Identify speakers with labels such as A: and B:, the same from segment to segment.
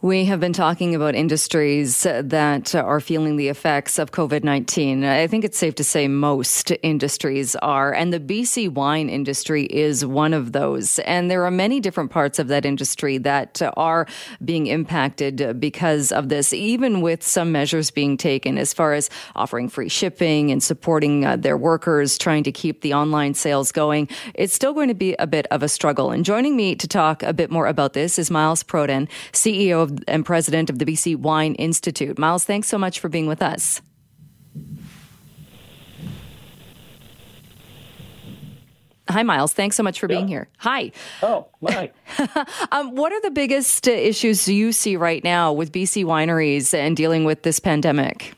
A: We have been talking about industries that are feeling the effects of COVID 19. I think it's safe to say most industries are, and the BC wine industry is one of those. And there are many different parts of that industry that are being impacted because of this, even with some measures being taken as far as offering free shipping and supporting uh, their workers, trying to keep the online sales going. It's still going to be a bit of a struggle. And joining me to talk a bit more about this is Miles Prodan, CEO of of, and president of the BC Wine Institute. Miles, thanks so much for being with us. Hi, Miles. Thanks so much for being here. Hi.
B: Oh, hi.
A: um, what are the biggest uh, issues you see right now with BC wineries and dealing with this pandemic?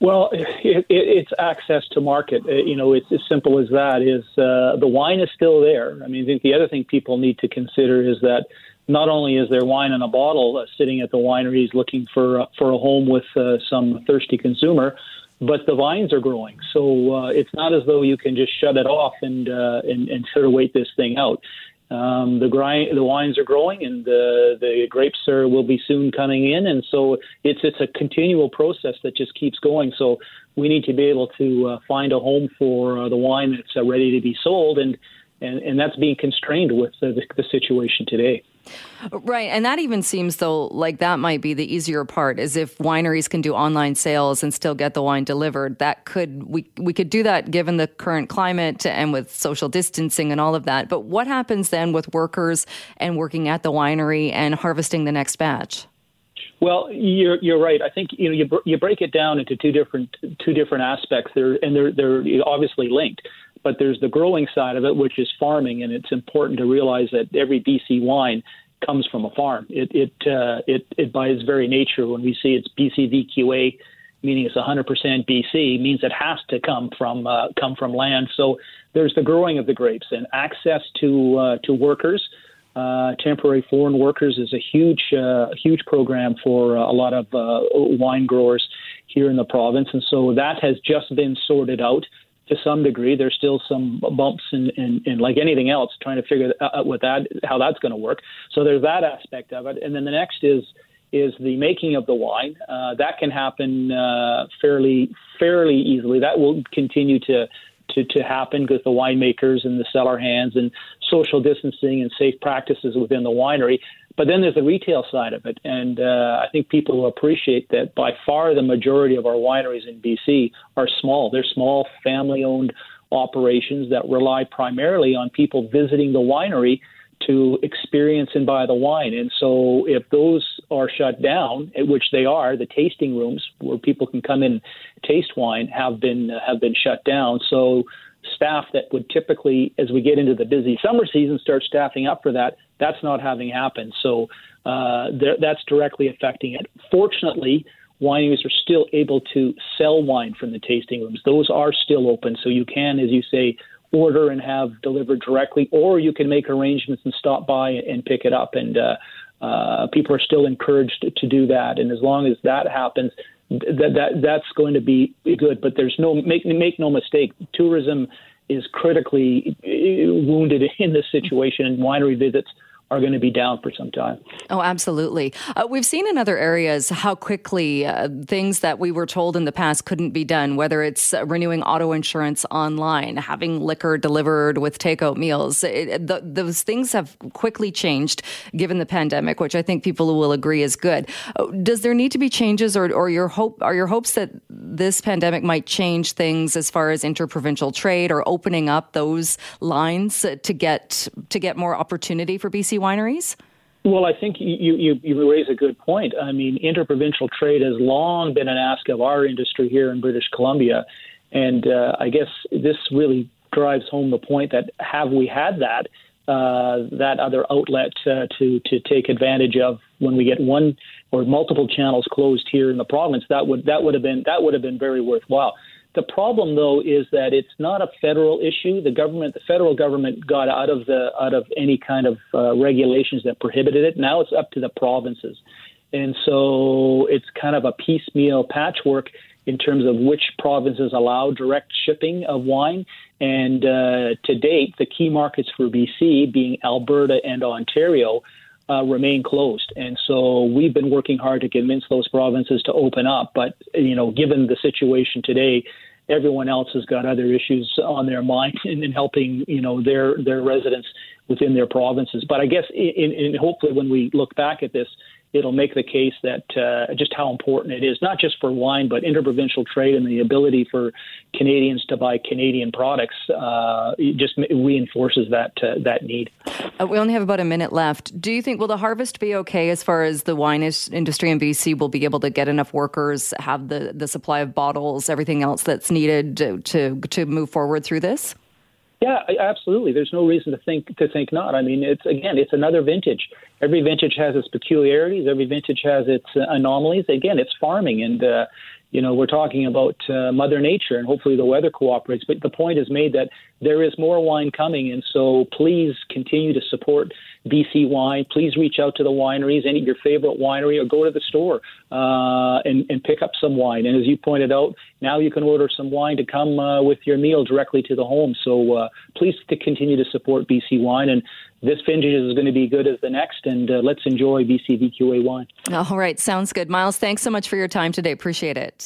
B: Well, it, it, it's access to market. Uh, you know, it's as simple as that. Is uh, the wine is still there? I mean, I think the other thing people need to consider is that not only is there wine in a bottle uh, sitting at the wineries looking for uh, for a home with uh, some thirsty consumer, but the vines are growing. So uh, it's not as though you can just shut it off and uh, and, and sort of wait this thing out. Um, the grind, the wines are growing, and the the grapes are will be soon coming in, and so it's it's a continual process that just keeps going. So we need to be able to uh, find a home for the wine that's ready to be sold, and and, and that's being constrained with the, the situation today.
A: Right. And that even seems, though, like that might be the easier part is if wineries can do online sales and still get the wine delivered. That could, we, we could do that given the current climate and with social distancing and all of that. But what happens then with workers and working at the winery and harvesting the next batch?
B: Well, you're you're right. I think you know you you break it down into two different two different aspects there, and they're they're obviously linked but there's the growing side of it, which is farming, and it's important to realize that every BC wine comes from a farm. It it uh, it, it by its very nature, when we see it's BC VQA, meaning it's 100% BC, means it has to come from uh, come from land. So there's the growing of the grapes and access to uh, to workers. Uh, temporary foreign workers is a huge, uh, huge program for uh, a lot of uh, wine growers here in the province, and so that has just been sorted out to some degree. There's still some bumps and in, like anything else, trying to figure out what that how that's going to work. So there's that aspect of it, and then the next is is the making of the wine. Uh, that can happen uh, fairly fairly easily. That will continue to to, to happen because the winemakers and the cellar hands and social distancing and safe practices within the winery but then there's the retail side of it, and uh, I think people will appreciate that by far the majority of our wineries in BC are small. They're small, family-owned operations that rely primarily on people visiting the winery to experience and buy the wine. And so, if those are shut down, which they are, the tasting rooms where people can come in taste wine have been have been shut down. So staff that would typically, as we get into the busy summer season, start staffing up for that. That's not having happened. So uh, that's directly affecting it. Fortunately, wineries are still able to sell wine from the tasting rooms. Those are still open. So you can, as you say, order and have delivered directly, or you can make arrangements and stop by and pick it up. And uh, uh, people are still encouraged to do that. And as long as that happens, that that that's going to be good. But there's no make make no mistake, tourism is critically uh, wounded in this situation, and winery visits are going to be down for some time.
A: Oh, absolutely. Uh, we've seen in other areas how quickly uh, things that we were told in the past couldn't be done, whether it's uh, renewing auto insurance online, having liquor delivered with takeout meals. It, those things have quickly changed given the pandemic, which I think people will agree is good. Uh, does there need to be changes, or, or your hope are your hopes that this pandemic might change things as far as interprovincial trade or opening up those lines to get to get more opportunity for BC wineries?
B: Well, I think you, you, you raise a good point. I mean, interprovincial trade has long been an ask of our industry here in British Columbia. And uh, I guess this really drives home the point that have we had that, uh, that other outlet uh, to, to take advantage of when we get one or multiple channels closed here in the province, that would, that would have been, that would have been very worthwhile. The problem, though, is that it's not a federal issue. The government, the federal government, got out of the out of any kind of uh, regulations that prohibited it. Now it's up to the provinces, and so it's kind of a piecemeal patchwork in terms of which provinces allow direct shipping of wine. And uh, to date, the key markets for BC, being Alberta and Ontario, uh, remain closed. And so we've been working hard to convince those provinces to open up. But, you know, given the situation today, everyone else has got other issues on their mind in, in helping, you know, their, their residents within their provinces. But I guess in, in hopefully when we look back at this, it'll make the case that uh, just how important it is, not just for wine, but interprovincial trade and the ability for Canadians to buy Canadian products. Uh, just reinforces that uh, that need.
A: Uh, we only have about a minute left. Do you think will the harvest be okay as far as the wine industry in BC will be able to get enough workers, have the the supply of bottles, everything else that's needed to to, to move forward through this?
B: Yeah, absolutely. There's no reason to think to think not. I mean, it's again, it's another vintage. Every vintage has its peculiarities. Every vintage has its uh, anomalies. Again, it's farming, and uh, you know we're talking about uh, Mother Nature, and hopefully the weather cooperates. But the point is made that there is more wine coming, and so please continue to support BC Wine. Please reach out to the wineries, any of your favorite winery, or go to the store uh, and, and pick up some wine. And as you pointed out, now you can order some wine to come uh, with your meal directly to the home. So uh, please to continue to support BC Wine. And this vintage is going to be good as the next, and uh, let's enjoy BC VQA wine.
A: All right, sounds good. Miles, thanks so much for your time today. Appreciate it.